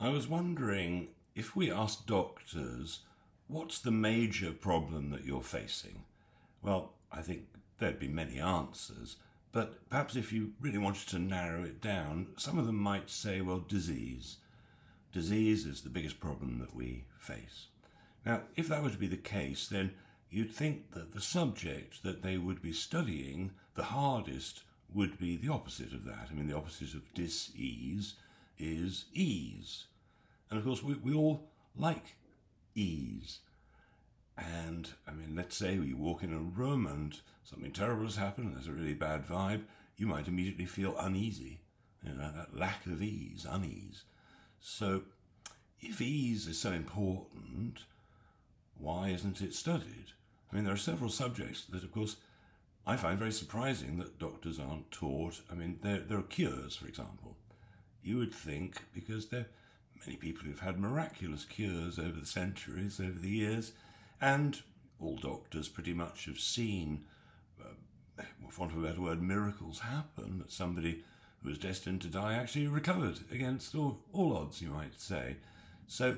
I was wondering if we asked doctors, what's the major problem that you're facing? Well, I think there'd be many answers, but perhaps if you really wanted to narrow it down, some of them might say, well, disease. Disease is the biggest problem that we face. Now, if that were to be the case, then you'd think that the subject that they would be studying the hardest would be the opposite of that. I mean, the opposite of dis-ease is ease. And of course, we, we all like ease. And I mean, let's say you walk in a room and something terrible has happened, there's a really bad vibe, you might immediately feel uneasy. You know, that lack of ease, unease. So, if ease is so important, why isn't it studied? I mean, there are several subjects that, of course, I find very surprising that doctors aren't taught. I mean, there, there are cures, for example. You would think, because there are many people who've had miraculous cures over the centuries, over the years, and all doctors pretty much have seen, uh, for want of a better word, miracles happen, that somebody who was destined to die actually recovered against all, all odds, you might say. So,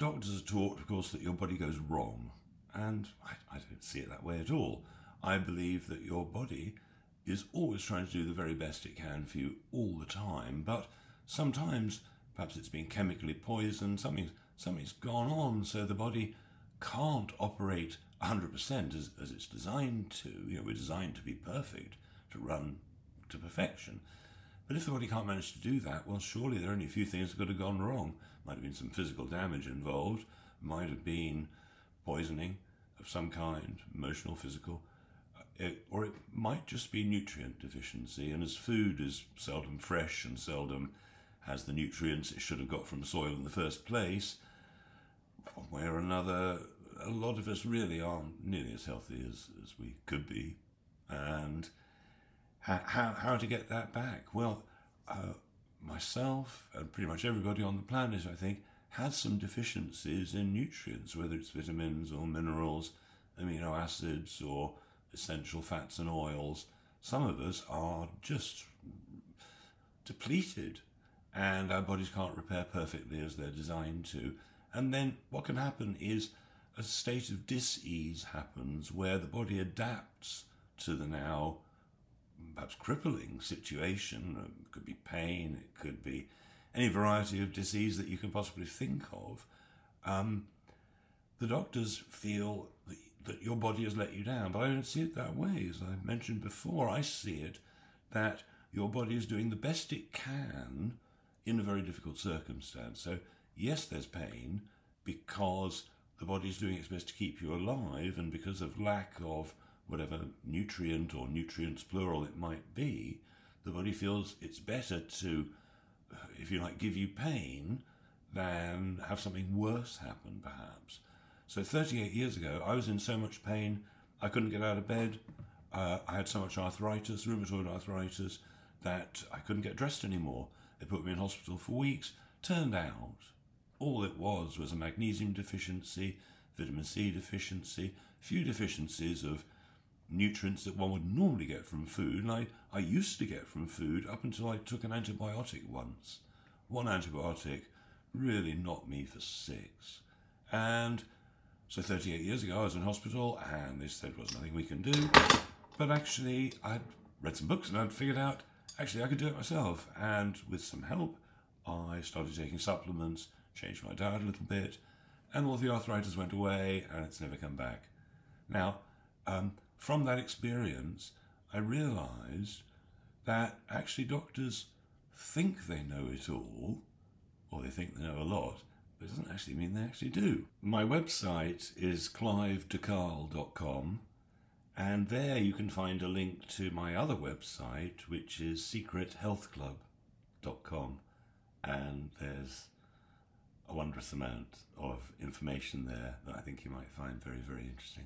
doctors are taught, of course, that your body goes wrong, and I, I don't see it that way at all. I believe that your body is always trying to do the very best it can for you all the time, but sometimes perhaps it's been chemically poisoned, something, something's gone on, so the body can't operate 100% as, as it's designed to. You know, we're designed to be perfect, to run to perfection. But if the body can't manage to do that, well, surely there are only a few things that could have gone wrong. Might have been some physical damage involved, might have been poisoning of some kind, emotional, physical, it, or it might just be nutrient deficiency. And as food is seldom fresh and seldom has the nutrients it should have got from soil in the first place, one way or another, a lot of us really aren't nearly as healthy as, as we could be. And how, how, how to get that back? Well, uh, myself and pretty much everybody on the planet, I think, has some deficiencies in nutrients, whether it's vitamins or minerals, amino acids, or essential fats and oils. Some of us are just depleted, and our bodies can't repair perfectly as they're designed to. And then what can happen is a state of dis-ease happens where the body adapts to the now perhaps crippling situation. It could be pain, it could be any variety of disease that you can possibly think of. Um, the doctors feel that, your body has let you down, but I don't see it that way. As I mentioned before, I see it that your body is doing the best it can in a very difficult circumstance. So yes, there's pain because the body is doing its best to keep you alive, and because of lack of whatever nutrient or nutrients plural it might be, the body feels it's better to, if you like, give you pain than have something worse happen, perhaps. So 38 years ago, I was in so much pain, I couldn't get out of bed. Uh, I had so much arthritis, rheumatoid arthritis, that I couldn't get dressed anymore. They put me in hospital for weeks. Turned out all it was was a magnesium deficiency, vitamin C deficiency, a few deficiencies of nutrients that one would normally get from food, and I, I used to get from food up until I took an antibiotic once. One antibiotic really knocked me for six. And so 38 years ago, I was in hospital, and they said there was nothing we can do. But actually, I'd read some books and I'd figured out actually I could do it myself. And with some help, I started taking supplements changed my diet a little bit, and all the arthritis went away, and it's never come back. Now, um, from that experience, I realized that actually doctors think they know it all, or they think they know a lot, but it doesn't actually mean they actually do. My website is clivedecarle.com, and there you can find a link to my other website, which is secrethealthclub.com, and there's a wondrous amount of information there that I think you might find very, very interesting.